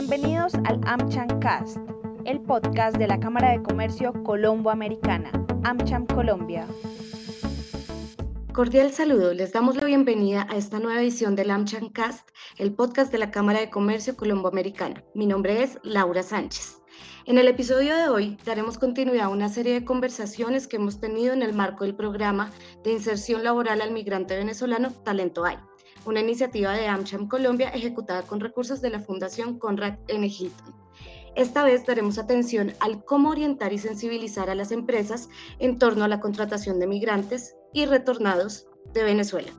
Bienvenidos al AmCham Cast, el podcast de la Cámara de Comercio Colombo-Americana, AmCham Colombia. Cordial saludo, les damos la bienvenida a esta nueva edición del AmCham Cast, el podcast de la Cámara de Comercio Colombo-Americana. Mi nombre es Laura Sánchez. En el episodio de hoy daremos continuidad a una serie de conversaciones que hemos tenido en el marco del programa de inserción laboral al migrante venezolano Talento Hay una iniciativa de AmCham Colombia ejecutada con recursos de la Fundación Conrad N. Hilton. Esta vez daremos atención al cómo orientar y sensibilizar a las empresas en torno a la contratación de migrantes y retornados de Venezuela.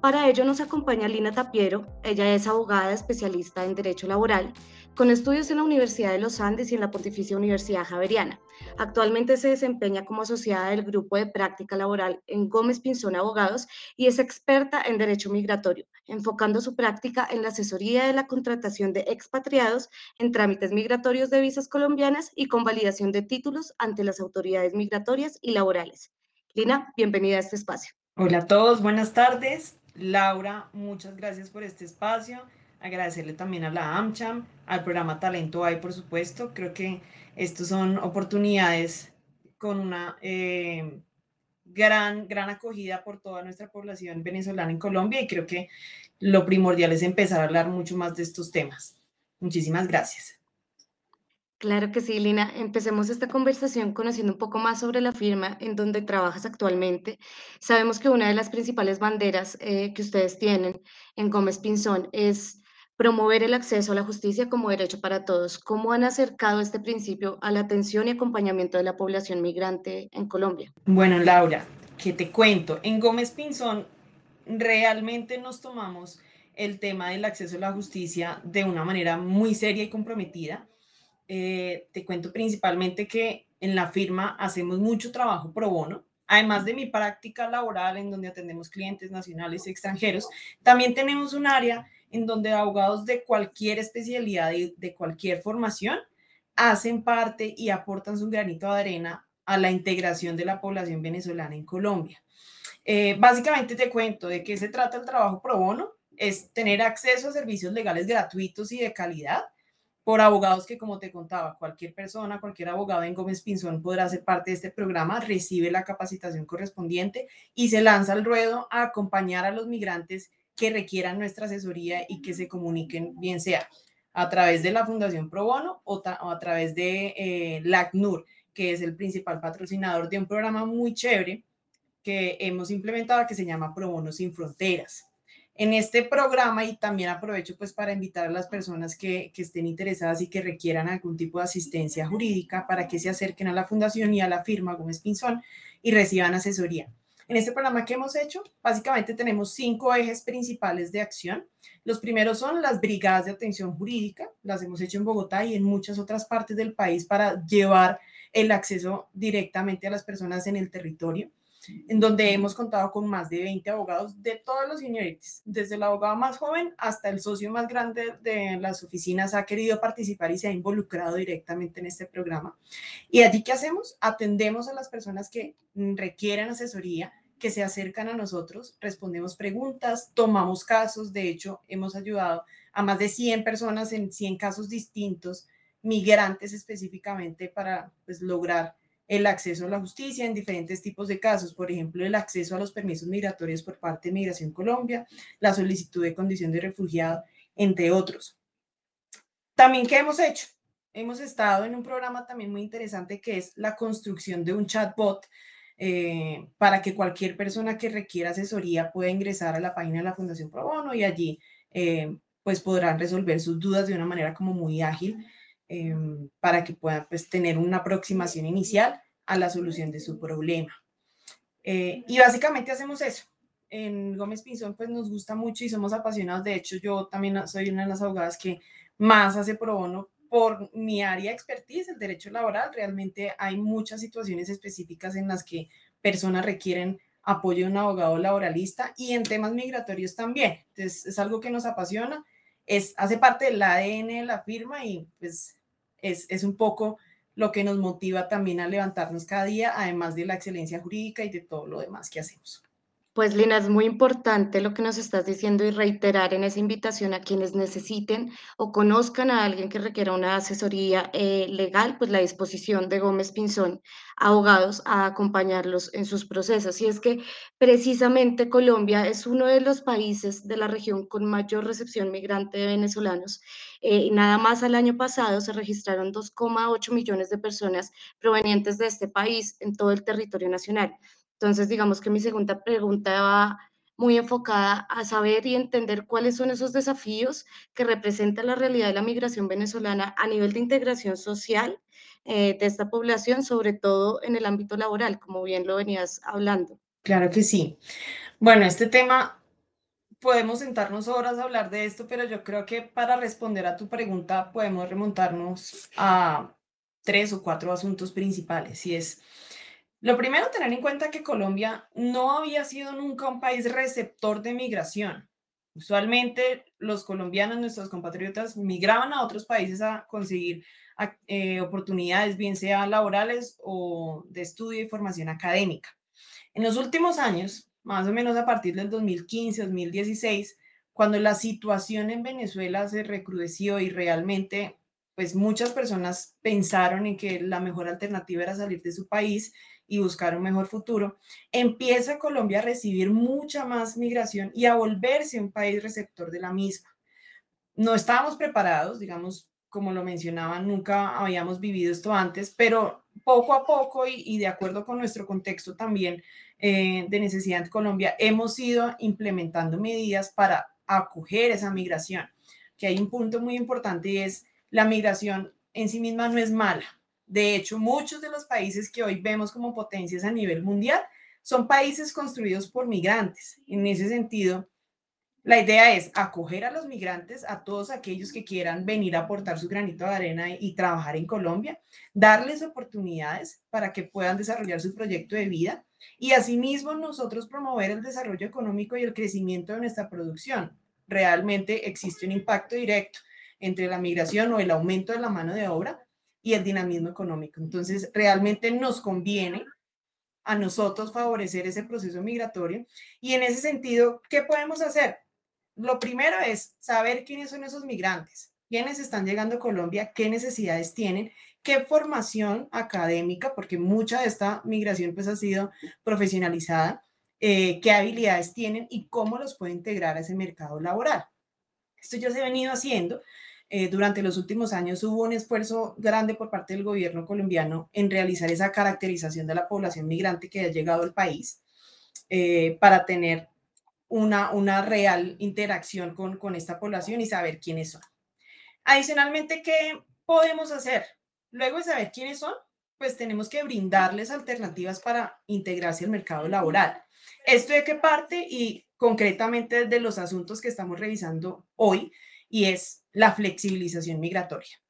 Para ello nos acompaña Lina Tapiero, ella es abogada especialista en Derecho Laboral, con estudios en la Universidad de los Andes y en la Pontificia Universidad Javeriana. Actualmente se desempeña como asociada del Grupo de Práctica Laboral en Gómez Pinzón Abogados y es experta en Derecho Migratorio, enfocando su práctica en la asesoría de la contratación de expatriados en trámites migratorios de visas colombianas y con validación de títulos ante las autoridades migratorias y laborales. Lina, bienvenida a este espacio. Hola a todos, buenas tardes. Laura, muchas gracias por este espacio agradecerle también a la AmCham, al programa Talento Hay, por supuesto. Creo que estos son oportunidades con una eh, gran, gran acogida por toda nuestra población venezolana en Colombia y creo que lo primordial es empezar a hablar mucho más de estos temas. Muchísimas gracias. Claro que sí, Lina. Empecemos esta conversación conociendo un poco más sobre la firma en donde trabajas actualmente. Sabemos que una de las principales banderas eh, que ustedes tienen en Gómez Pinzón es promover el acceso a la justicia como derecho para todos. ¿Cómo han acercado este principio a la atención y acompañamiento de la población migrante en Colombia? Bueno, Laura, ¿qué te cuento? En Gómez Pinzón realmente nos tomamos el tema del acceso a la justicia de una manera muy seria y comprometida. Eh, te cuento principalmente que en la firma hacemos mucho trabajo pro bono. Además de mi práctica laboral en donde atendemos clientes nacionales y extranjeros, también tenemos un área en donde abogados de cualquier especialidad y de cualquier formación hacen parte y aportan su granito de arena a la integración de la población venezolana en Colombia. Eh, básicamente te cuento de qué se trata el trabajo pro bono, es tener acceso a servicios legales gratuitos y de calidad por abogados que, como te contaba, cualquier persona, cualquier abogado en Gómez Pinzón podrá ser parte de este programa, recibe la capacitación correspondiente y se lanza al ruedo a acompañar a los migrantes que requieran nuestra asesoría y que se comuniquen, bien sea a través de la Fundación Pro Bono o, a través de eh, LACNUR, que es el principal patrocinador de un programa muy chévere que hemos implementado que se llama Pro Bono Sin Fronteras. En este programa, y también aprovecho pues para invitar a las personas que, que estén interesadas y que requieran algún tipo de asistencia jurídica para que se acerquen a la fundación y a la firma Gómez Pinzón y reciban asesoría. En este programa que hemos hecho, básicamente tenemos cinco ejes principales de acción. Los primeros son las brigadas de atención jurídica, las hemos hecho en Bogotá y en muchas otras partes del país para llevar el acceso directamente a las personas en el territorio en donde hemos contado con más de 20 abogados de todos los seniorities, desde el abogado más joven hasta el socio más grande de las oficinas ha querido participar y se ha involucrado directamente en este programa. ¿Y allí qué hacemos? Atendemos a las personas que requieren asesoría, que se acercan a nosotros, respondemos preguntas, tomamos casos, de hecho hemos ayudado a más de 100 personas en 100 casos distintos, migrantes específicamente para pues, lograr el acceso a la justicia en diferentes tipos de casos, por ejemplo, el acceso a los permisos migratorios por parte de Migración Colombia, la solicitud de condición de refugiado, entre otros. También, ¿qué hemos hecho? Hemos estado en un programa también muy interesante que es la construcción de un chatbot eh, para que cualquier persona que requiera asesoría pueda ingresar a la página de la Fundación Pro Bono y allí eh, pues podrán resolver sus dudas de una manera como muy ágil Em, para que puedan pues, tener una aproximación inicial a la solución de su problema. Eh, y básicamente hacemos eso. En Gómez Pinzón pues nos gusta mucho y somos apasionados. De hecho, yo también soy una de las abogadas que más hace pro bono por mi área de expertise, el derecho laboral. Realmente hay muchas situaciones específicas en las que personas requieren apoyo de un abogado laboralista y en temas migratorios también. Entonces, es algo que nos apasiona, es, hace parte del ADN de la firma y pues es, un poco lo que nos motiva también a levantarnos cada día, además de la excelencia jurídica y de todo lo demás que hacemos. Pues Lina, es muy importante lo que nos estás diciendo y reiterar en esa invitación a quienes necesiten o conozcan a alguien que requiera una asesoría eh, legal, pues la disposición de Gómez Pinzón, abogados, a acompañarlos en sus procesos. Y es que precisamente Colombia es uno de los países de la región con mayor recepción migrante de venezolanos. Eh, nada más al año pasado se registraron 2,8 millones de personas provenientes de este país en todo el territorio nacional. Entonces, digamos que mi segunda pregunta va muy enfocada a saber y entender cuáles son esos desafíos que representa la realidad de la migración venezolana a nivel de integración social eh, de esta población, sobre todo en el ámbito laboral, como bien lo venías hablando. Claro que sí. Bueno, este tema, podemos sentarnos horas a hablar de esto, pero yo creo que para responder a tu pregunta podemos remontarnos a tres o cuatro asuntos principales, y es lo primero, tener en cuenta que Colombia no había sido nunca un país receptor de migración. Usualmente los colombianos, nuestros compatriotas, migraban a otros países a conseguir eh, oportunidades, bien sea laborales o de estudio y formación académica. En los últimos años, más o menos a partir del 2015, 2016, cuando la situación en Venezuela se recrudeció y realmente, pues muchas personas pensaron en que la mejor alternativa era salir de su país, y buscar un mejor futuro, empieza Colombia a recibir mucha más migración y a volverse un país receptor de la misma. No estábamos preparados, digamos, como lo mencionaba, nunca habíamos vivido esto antes, pero poco a poco y, de acuerdo con nuestro contexto también eh, de necesidad en Colombia, hemos ido implementando medidas para acoger esa migración. Que hay un punto muy importante y es la migración en sí misma no es mala, de hecho, muchos de los países que hoy vemos como potencias a nivel mundial son países construidos por migrantes. En ese sentido, la idea es acoger a los migrantes, a todos aquellos que quieran venir a aportar su granito de arena y trabajar en Colombia, darles oportunidades para que puedan desarrollar su proyecto de vida y asimismo nosotros promover el desarrollo económico y el crecimiento de nuestra producción. Realmente existe un impacto directo entre la migración o el aumento de la mano de obra y el dinamismo económico. Entonces, realmente nos conviene a nosotros favorecer ese proceso migratorio. Y en ese sentido, ¿qué podemos hacer? Lo primero es saber quiénes son esos migrantes, quiénes están llegando a Colombia, qué necesidades tienen, qué formación académica, porque mucha de esta migración pues ha sido profesionalizada, eh, qué habilidades tienen y cómo los puede integrar a ese mercado laboral. Esto ya se ha venido haciendo eh, durante los últimos años hubo un esfuerzo grande por parte del gobierno colombiano en realizar esa caracterización de la población migrante que ha llegado al país eh, para tener una, una real interacción con, con esta población y saber quiénes son. Adicionalmente, ¿qué podemos hacer? Luego de saber quiénes son, pues tenemos que brindarles alternativas para integrarse al mercado laboral. ¿Esto de qué parte? Y concretamente de los asuntos que estamos revisando hoy, y es la flexibilización migratoria.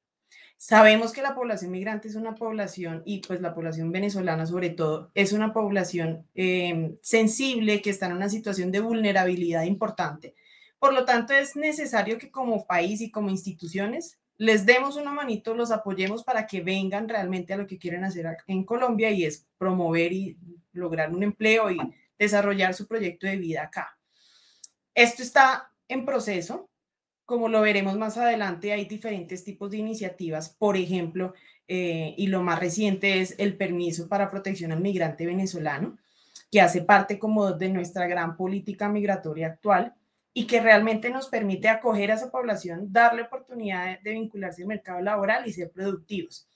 Sabemos que la población migrante es una población, y pues la población venezolana sobre todo, es una población em, sensible que está en una situación de vulnerabilidad importante. Por lo tanto, es necesario que como país y como instituciones les demos una manito, los apoyemos para que vengan realmente a lo que quieren hacer en Colombia y es promover y lograr un empleo y desarrollar su proyecto de vida acá. Esto está en proceso, como lo veremos más adelante, hay diferentes tipos de iniciativas, por ejemplo, eh, y lo más reciente es el permiso para protección al migrante venezolano, que hace parte como de nuestra gran política migratoria actual y que realmente nos permite acoger a esa población, darle oportunidad de, vincularse al mercado laboral y ser productivos.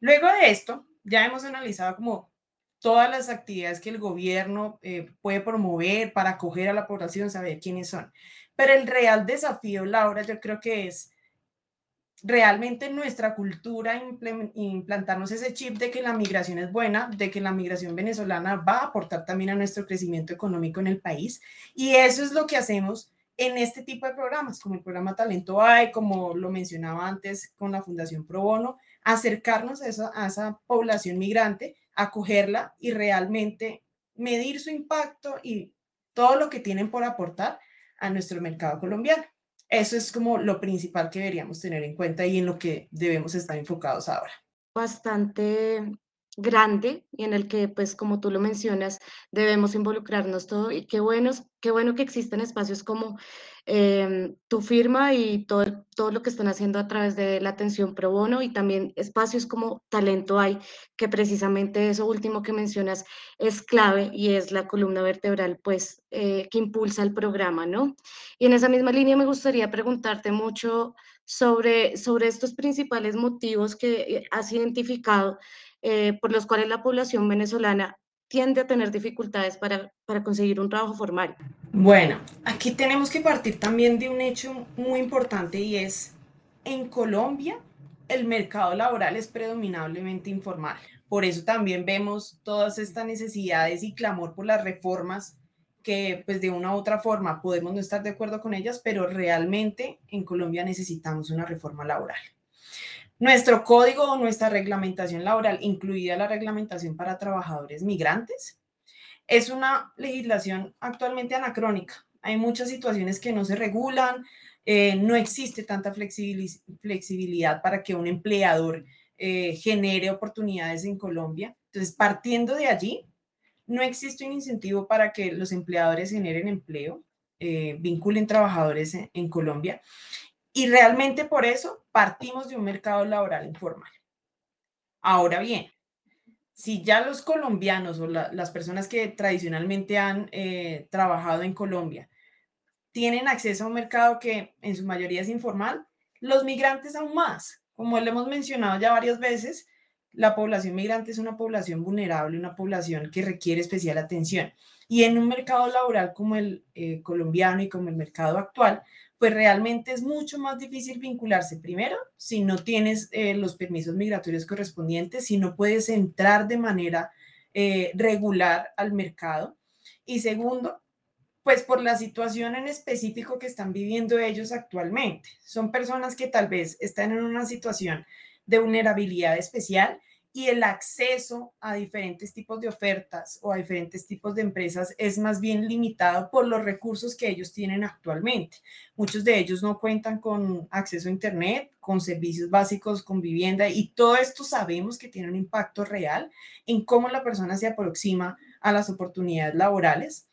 Luego de esto, ya hemos analizado como todas las actividades que el gobierno eh, puede promover para acoger a la población, saber quiénes son. Pero el real desafío, Laura, yo creo que es realmente nuestra cultura implantarnos ese chip de que la migración es buena, de que la migración venezolana va a aportar también a nuestro crecimiento económico en el país. Y eso es lo que hacemos en este tipo de programas, como el programa Talento hay, como lo mencionaba antes con la Fundación Pro Bono, acercarnos a esa, a esa población migrante, acogerla y realmente medir su impacto y todo lo que tienen por aportar a nuestro mercado colombiano. Eso es como lo principal que deberíamos tener en cuenta y en lo que debemos estar enfocados ahora. Bastante grande y en el que, pues, como tú lo mencionas, debemos involucrarnos todo y qué bueno, qué bueno que existen espacios como em, tu firma y todo, todo lo que están haciendo a través de la atención pro bono y también espacios como Talento Hay, que precisamente eso último que mencionas es clave y es la columna vertebral, pues, eh, que impulsa el programa, ¿no? Y en esa misma línea me gustaría preguntarte mucho sobre, sobre estos principales motivos que eh, has identificado eh, por los cuales la población venezolana tiende a tener dificultades para, para conseguir un trabajo formal. Bueno, aquí tenemos que partir también de un hecho muy importante y es, en Colombia el mercado laboral es predominantemente informal. Por eso también vemos todas estas necesidades y clamor por las reformas que pues de una u otra forma podemos no estar de acuerdo con ellas, pero realmente en Colombia necesitamos una reforma laboral. Nuestro código o nuestra reglamentación laboral, incluida la reglamentación para trabajadores migrantes, es una legislación actualmente anacrónica. Hay muchas situaciones que no se regulan, eh, no existe tanta flexibilidad para que un empleador eh, genere oportunidades en Colombia. Entonces, partiendo de allí, no existe un incentivo para que los empleadores generen empleo, eh, vinculen trabajadores en Colombia. Y realmente por eso partimos de un mercado laboral informal. Ahora bien, si ya los colombianos o las personas que tradicionalmente han eh, trabajado en Colombia tienen acceso a un mercado que en su mayoría es informal, los migrantes aún más. Como le hemos mencionado ya varias veces, la población migrante es una población vulnerable, una población que requiere especial atención. Y en un mercado laboral como el eh, colombiano y como el mercado actual, pues realmente es mucho más difícil vincularse. Primero, si no tienes eh, los permisos migratorios correspondientes, si no puedes entrar de manera eh, regular al mercado. Y segundo, pues por la situación en específico que están viviendo ellos actualmente. Son personas que tal vez están en una situación de vulnerabilidad especial y el acceso a diferentes tipos de ofertas o a diferentes tipos de empresas es más bien limitado por los recursos que ellos tienen actualmente. Muchos de ellos no cuentan con acceso a Internet, con servicios básicos, con vivienda y todo esto sabemos que tiene un impacto real en cómo la persona se aproxima a las oportunidades laborales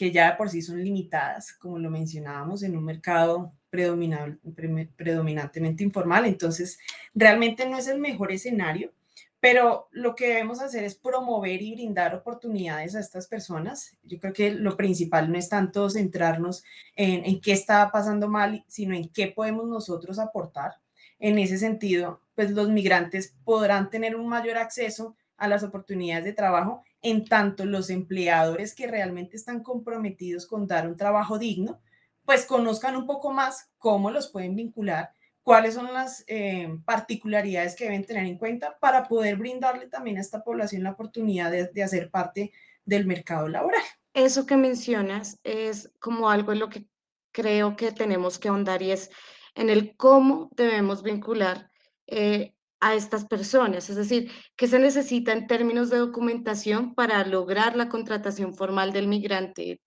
que ya por sí son limitadas, como lo mencionábamos, en un mercado predominantemente informal. Entonces, realmente no es el mejor escenario pero lo que debemos hacer es promover y brindar oportunidades a estas personas. Yo creo que lo principal no es tanto centrarnos en, en qué está pasando mal, sino en qué podemos nosotros aportar. En ese sentido, pues los migrantes podrán tener un mayor acceso a las oportunidades de trabajo, en tanto los empleadores que realmente están comprometidos con dar un trabajo digno, pues conozcan un poco más cómo los pueden vincular cuáles son las eh, particularidades que deben tener en cuenta para poder brindarle también a esta población la oportunidad de, hacer parte del mercado laboral. Eso que mencionas es como algo en lo que creo que tenemos que ahondar y es en el cómo debemos vincular eh, a estas personas, es decir, qué se necesita en términos de documentación para lograr la contratación formal del migrante,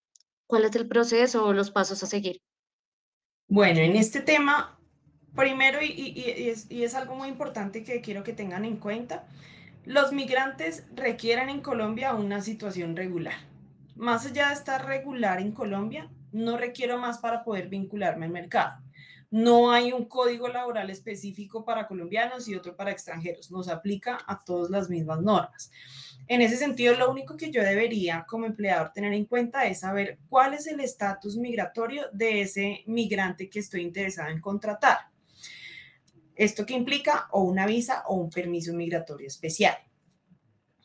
cuál es el proceso o los pasos a seguir. Bueno, en este tema Primero, y, es, algo muy importante que quiero que tengan en cuenta, los migrantes requieren en Colombia una situación regular. Más allá de estar regular en Colombia, no requiero más para poder vincularme al mercado. No hay un código laboral específico para colombianos y otro para extranjeros. Nos aplica a todas las mismas normas. En ese sentido, lo único que yo debería como empleador tener en cuenta es saber cuál es el estatus migratorio de ese migrante que estoy interesado en contratar. ¿Esto que implica? O una visa o un permiso migratorio especial.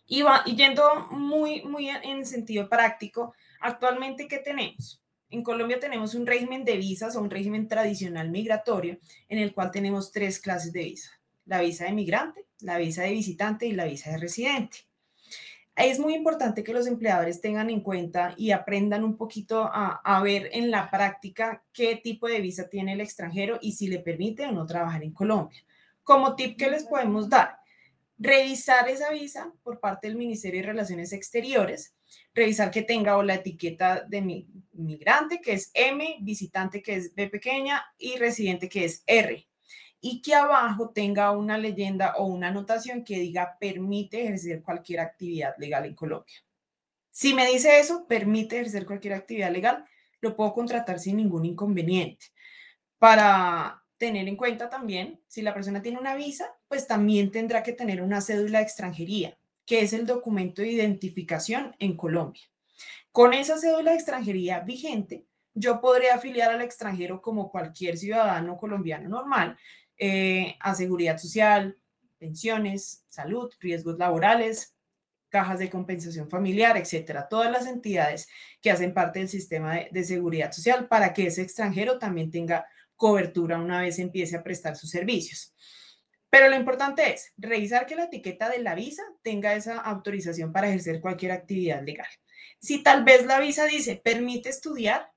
Y, yendo muy, muy en sentido práctico, actualmente, ¿qué tenemos? En Colombia tenemos un régimen de visas o un régimen tradicional migratorio en el cual tenemos tres clases de visa. La visa de migrante, la visa de visitante y la visa de residente. Es muy importante que los empleadores tengan en cuenta y aprendan un poquito a, ver en la práctica qué tipo de visa tiene el extranjero y si le permite o no trabajar en Colombia. Como tip que les podemos dar, revisar esa visa por parte del Ministerio de Relaciones Exteriores, revisar que tenga o la etiqueta de migrante, que es M, visitante, que es B pequeña, y residente, que es R. y que abajo tenga una leyenda o una anotación que diga permite ejercer cualquier actividad legal en Colombia. Si me dice eso, permite ejercer cualquier actividad legal, lo puedo contratar sin ningún inconveniente. Para tener en cuenta también, si la persona tiene una visa, pues también tendrá que tener una cédula de extranjería, que es el documento de identificación en Colombia. Con esa cédula de extranjería vigente, yo podré afiliar al extranjero como cualquier ciudadano colombiano normal eh, a seguridad social, pensiones, salud, riesgos laborales, cajas de compensación familiar, etcétera, todas las entidades que hacen parte del sistema de, de, seguridad social para que ese extranjero también tenga cobertura una vez empiece a prestar sus servicios. Pero lo importante es revisar que la etiqueta de la visa tenga esa autorización para ejercer cualquier actividad legal. Si tal vez la visa dice permite estudiar,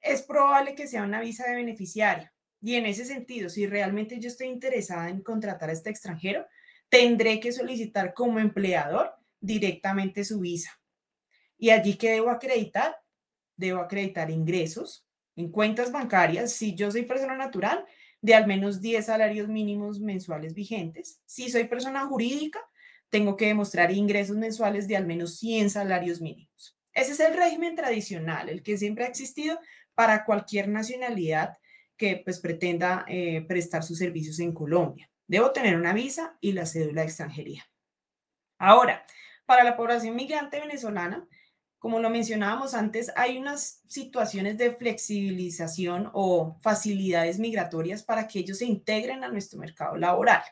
es probable que sea una visa de beneficiario. Y en ese sentido, si realmente yo estoy interesada en contratar a este extranjero, tendré que solicitar como empleador directamente su visa. Y allí que debo acreditar, debo acreditar ingresos en cuentas bancarias, si yo soy persona natural, de al menos 10 salarios mínimos mensuales vigentes. Si soy persona jurídica, tengo que demostrar ingresos mensuales de al menos 100 salarios mínimos. Ese es el régimen tradicional, el que siempre ha existido para cualquier nacionalidad que pues pretenda eh, prestar sus servicios en Colombia. Debo tener una visa y la cédula de extranjería. Ahora, para la población migrante venezolana, como lo mencionábamos antes, hay unas situaciones de flexibilización o facilidades migratorias para que ellos se integren a nuestro mercado laboral.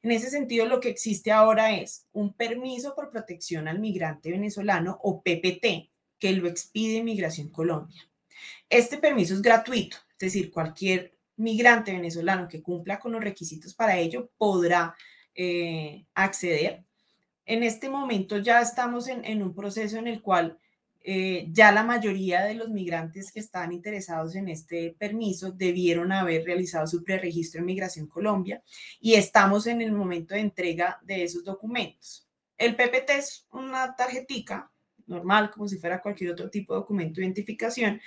En ese sentido, lo que existe ahora es un permiso por protección al migrante venezolano o PPT, que lo expide Migración Colombia. Este permiso es gratuito, es decir, cualquier migrante venezolano que cumpla con los requisitos para ello podrá eh, acceder. En este momento ya estamos en, un proceso en el cual eh, ya la mayoría de los migrantes que están interesados en este permiso debieron haber realizado su preregistro en Migración Colombia y estamos en el momento de entrega de esos documentos. El PPT es una tarjetica normal, como si fuera cualquier otro tipo de documento de identificación,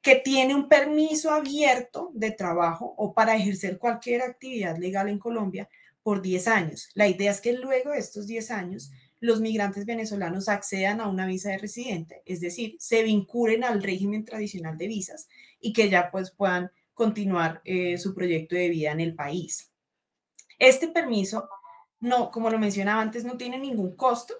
que tiene un permiso abierto de trabajo o para ejercer cualquier actividad legal en Colombia por 10 años. La idea es que luego de estos 10 años los migrantes venezolanos accedan a una visa de residente, es decir, se vinculen al régimen tradicional de visas y que ya pues puedan continuar eh, su proyecto de vida en el país. Este permiso, no, como lo mencionaba antes, no tiene ningún costo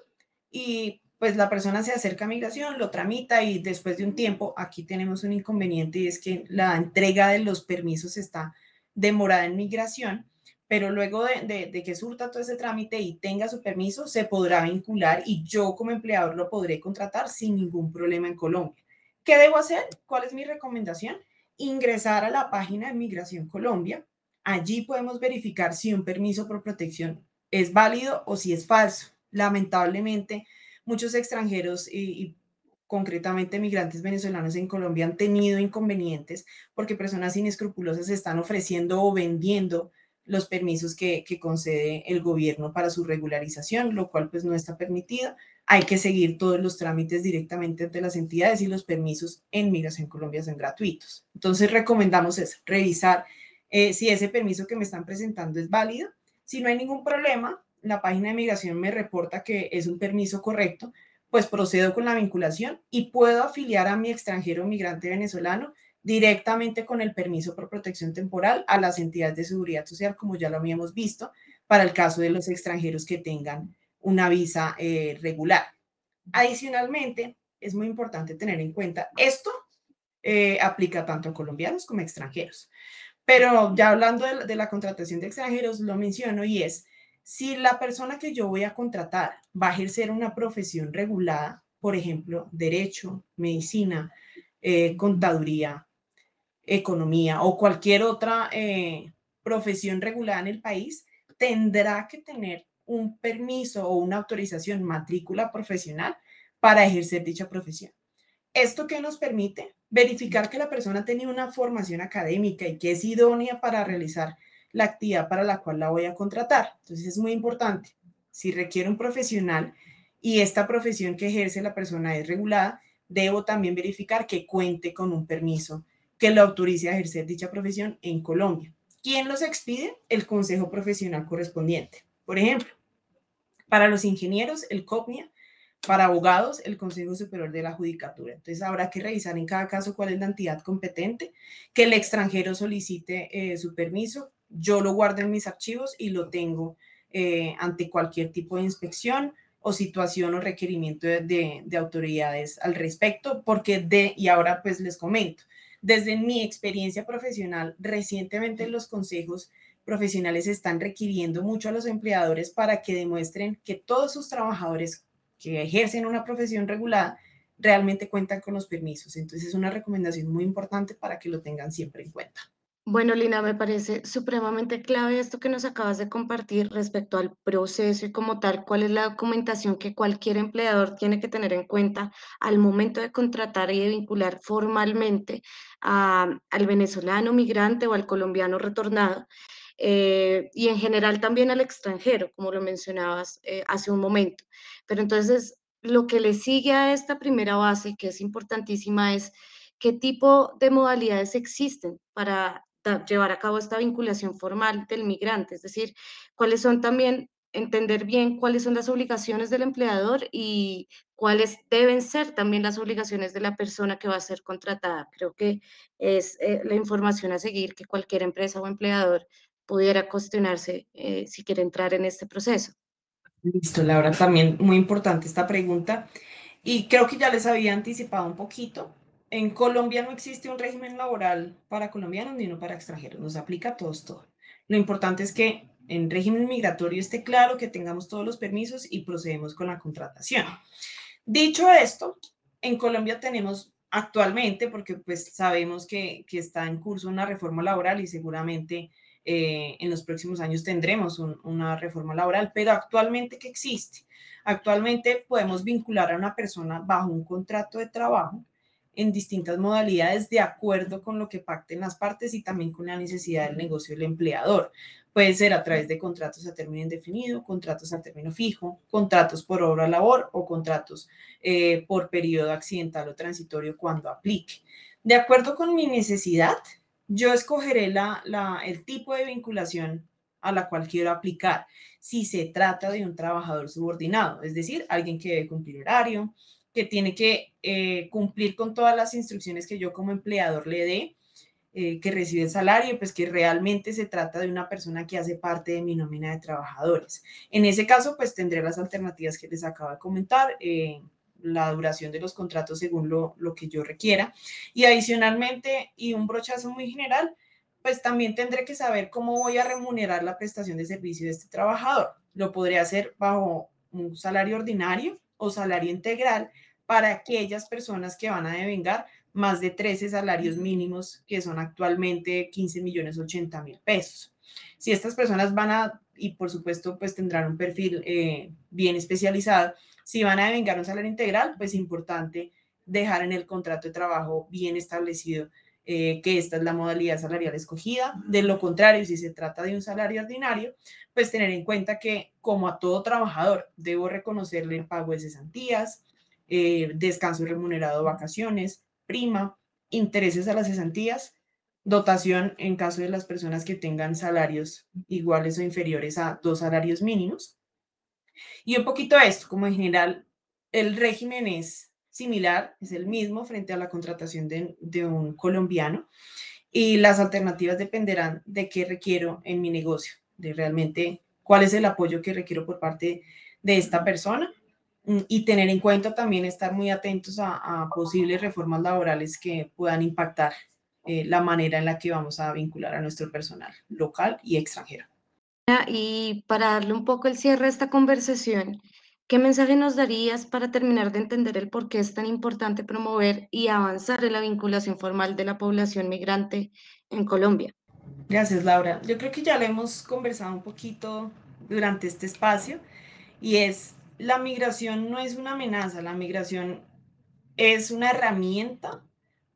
y pues la persona se acerca a migración, lo tramita y después de un tiempo, aquí tenemos un inconveniente y es que la entrega de los permisos está demorada en migración, pero luego de, que surta todo ese trámite y tenga su permiso, se podrá vincular y yo como empleador lo podré contratar sin ningún problema en Colombia. ¿Qué debo hacer? ¿Cuál es mi recomendación? Ingresar a la página de Migración Colombia. Allí podemos verificar si un permiso por protección es válido o si es falso. Lamentablemente, muchos extranjeros y, concretamente migrantes venezolanos en Colombia han tenido inconvenientes porque personas inescrupulosas están ofreciendo o vendiendo los permisos que, concede el gobierno para su regularización, lo cual pues no está permitido. Hay que seguir todos los trámites directamente ante las entidades y los permisos en Migración Colombia son gratuitos. Entonces recomendamos eso, revisar eh, si ese permiso que me están presentando es válido. Si no hay ningún problema, la página de migración me reporta que es un permiso correcto, pues procedo con la vinculación y puedo afiliar a mi extranjero migrante venezolano directamente con el permiso por protección temporal a las entidades de seguridad social, como ya lo habíamos visto, para el caso de los extranjeros que tengan una visa eh, regular. Adicionalmente, es muy importante tener en cuenta esto eh, aplica tanto a colombianos como extranjeros. Pero ya hablando de la contratación de extranjeros, lo menciono y es si la persona que yo voy a contratar va a ejercer una profesión regulada, por ejemplo, derecho, medicina, eh, contaduría, economía o cualquier otra eh, profesión regulada en el país, tendrá que tener un permiso o una autorización matrícula profesional para ejercer dicha profesión. ¿Esto qué nos permite? Verificar que la persona ha tenido una formación académica y que es idónea para realizar la actividad para la cual la voy a contratar. Entonces es muy importante. Si requiere un profesional y esta profesión que ejerce la persona es regulada, debo también verificar que cuente con un permiso que lo autorice a ejercer dicha profesión en Colombia. ¿Quién los expide? El consejo profesional correspondiente. Por ejemplo, para los ingenieros, el COPNIA, para abogados, el Consejo Superior de la Judicatura. Entonces, habrá que revisar en cada caso cuál es la entidad competente, que el extranjero solicite eh, su permiso, yo lo guardo en mis archivos y lo tengo eh, ante cualquier tipo de inspección o situación o requerimiento de, de, autoridades al respecto, porque de, y ahora pues les comento, desde mi experiencia profesional, recientemente los consejos profesionales están requiriendo mucho a los empleadores para que demuestren que todos sus trabajadores que ejercen una profesión regulada realmente cuentan con los permisos. Entonces es una recomendación muy importante para que lo tengan siempre en cuenta. Bueno, Lina, me parece supremamente clave esto que nos acabas de compartir respecto al proceso y como tal, cuál es la documentación que cualquier empleador tiene que tener en cuenta al momento de contratar y de vincular formalmente al venezolano migrante o al colombiano retornado. Eh, y en general también al extranjero, como lo mencionabas eh, hace un momento. Pero entonces, lo que le sigue a esta primera base, que es importantísima, es qué tipo de modalidades existen para llevar a cabo esta vinculación formal del migrante, es decir, cuáles son también entender bien cuáles son las obligaciones del empleador y cuáles deben ser también las obligaciones de la persona que va a ser contratada. Creo que es eh, la información a seguir que cualquier empresa o empleador pudiera cuestionarse eh, si quiere entrar en este proceso. Listo, Laura, también muy importante esta pregunta. Y creo que ya les había anticipado un poquito. En Colombia no existe un régimen laboral para colombianos ni uno para extranjeros. Nos aplica a todos todo. Lo importante es que en régimen migratorio esté claro que tengamos todos los permisos y procedemos con la contratación. Dicho esto, en Colombia tenemos actualmente, porque pues sabemos que, que está en curso una reforma laboral y seguramente eh, en los próximos años tendremos una reforma laboral, pero actualmente, ¿qué existe? Actualmente podemos vincular a una persona bajo un contrato de trabajo en distintas modalidades de acuerdo con lo que pacten las partes y también con la necesidad del negocio del empleador. Puede ser a través de contratos a término indefinido, contratos a término fijo, contratos por obra labor o contratos eh, por periodo accidental o transitorio cuando aplique. De acuerdo con mi necesidad, yo escogeré la, el tipo de vinculación a la cual quiero aplicar. Si se trata de un trabajador subordinado, es decir, alguien que debe cumplir horario, que tiene que eh, cumplir con todas las instrucciones que yo como empleador le dé, eh, que recibe el salario, pues que realmente se trata de una persona que hace parte de mi nómina de trabajadores. En ese caso, pues tendré las alternativas que les acabo de comentar. Eh, la duración de los contratos según lo, lo que yo requiera. Y adicionalmente, y un brochazo muy general, pues también tendré que saber cómo voy a remunerar la prestación de servicio de este trabajador. Lo podré hacer bajo un salario ordinario o salario integral para aquellas personas que van a devengar más de 13 salarios mínimos, que son actualmente 15 millones 80 mil pesos. Si estas personas van a, y por supuesto, pues tendrán un perfil eh, bien especializado, si van a devengar un salario integral, pues importante dejar en el contrato de trabajo bien establecido eh, que esta es la modalidad salarial escogida. De lo contrario, si se trata de un salario ordinario, pues tener en cuenta que como a todo trabajador debo reconocerle el pago de cesantías, eh, descanso remunerado, vacaciones, prima, intereses a las cesantías, dotación en caso de las personas que tengan salarios iguales o inferiores a dos salarios mínimos. Y un poquito esto, como en general el régimen es similar, es el mismo frente a la contratación de, un colombiano y las alternativas dependerán de qué requiero en mi negocio, de realmente cuál es el apoyo que requiero por parte de esta persona y tener en cuenta también estar muy atentos a, posibles reformas laborales que puedan impactar eh, la manera en la que vamos a vincular a nuestro personal local y extranjero. Y para darle un poco el cierre a esta conversación, ¿qué mensaje nos darías para terminar de entender el por qué es tan importante promover y avanzar en la vinculación formal de la población migrante en Colombia? Gracias, Laura. Yo creo que ya lo hemos conversado un poquito durante este espacio y es, la migración no es una amenaza, la migración es una herramienta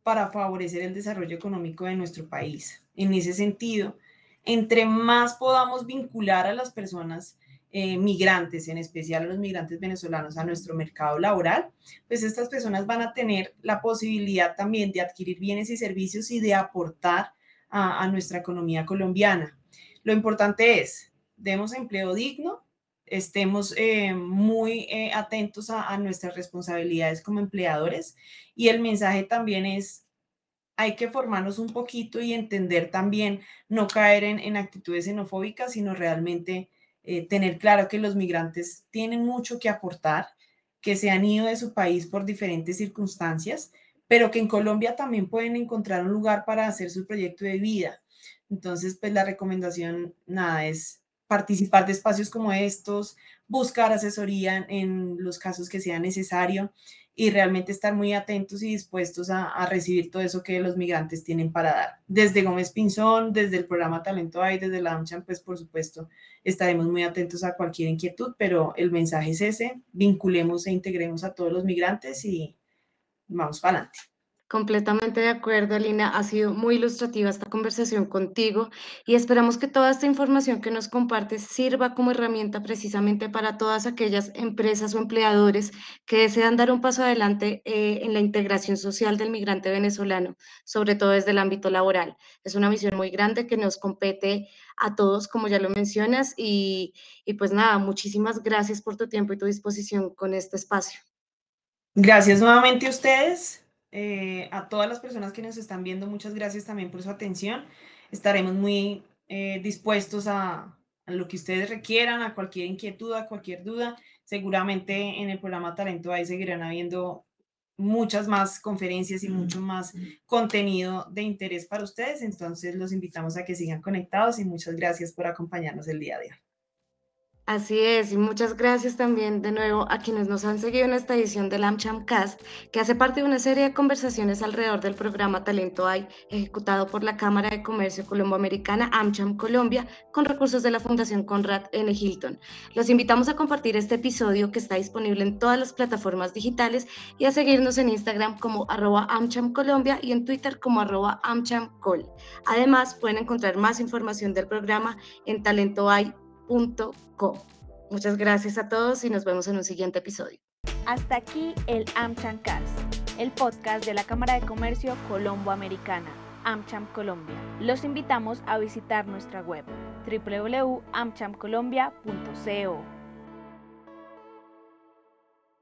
para favorecer el desarrollo económico de nuestro país. En ese sentido, entre más podamos vincular a las personas eh, migrantes, en especial a los migrantes venezolanos, a nuestro mercado laboral, pues estas personas van a tener la posibilidad también de adquirir bienes y servicios y de aportar a, nuestra economía colombiana. Lo importante es, demos empleo digno, estemos eh, muy eh, atentos a, nuestras responsabilidades como empleadores y el mensaje también es, hay que formarnos un poquito y entender también, no caer en, en actitudes xenofóbicas, sino realmente eh, tener claro que los migrantes tienen mucho que aportar, que se han ido de su país por diferentes circunstancias, pero que en Colombia también pueden encontrar un lugar para hacer su proyecto de vida. Entonces, pues la recomendación, nada, es participar de espacios como estos, buscar asesoría en los casos que sea necesario y realmente estar muy atentos y dispuestos a, recibir todo eso que los migrantes tienen para dar. Desde Gómez Pinzón, desde el programa Talento AI, desde la AmCham, pues por supuesto estaremos muy atentos a cualquier inquietud, pero el mensaje es ese, vinculemos e integremos a todos los migrantes y vamos para adelante. Completamente de acuerdo, Alina. Ha sido muy ilustrativa esta conversación contigo y esperamos que toda esta información que nos compartes sirva como herramienta precisamente para todas aquellas empresas o empleadores que desean dar un paso adelante eh, en la integración social del migrante venezolano, sobre todo desde el ámbito laboral. Es una misión muy grande que nos compete a todos, como ya lo mencionas, y, y pues nada, muchísimas gracias por tu tiempo y tu disposición con este espacio. Gracias nuevamente a ustedes eh, a todas las personas que nos están viendo, muchas gracias también por su atención. Estaremos muy eh, dispuestos a, lo que ustedes requieran, a cualquier inquietud, a cualquier duda. Seguramente en el programa Talento ahí seguirán habiendo muchas más conferencias y mucho más contenido de interés para ustedes. Entonces los invitamos a que sigan conectados y muchas gracias por acompañarnos el día de hoy. Así es, y muchas gracias también de nuevo a quienes nos han seguido en esta edición del AmCham Cast, que hace parte de una serie de conversaciones alrededor del programa Talento AI, ejecutado por la Cámara de Comercio Colomboamericana AmCham Colombia, con recursos de la Fundación Conrad N. Hilton. Los invitamos a compartir este episodio que está disponible en todas las plataformas digitales y a seguirnos en Instagram como arroba AmCham Colombia y en Twitter como arroba AmChamCol. Además, pueden encontrar más información del programa en Muchas gracias a todos y nos vemos en un siguiente episodio. Hasta aquí el AmChamcast, el podcast de la Cámara de Comercio Colombo Americana, AmCham Colombia. Los invitamos a visitar nuestra web www.amchamcolombia.co.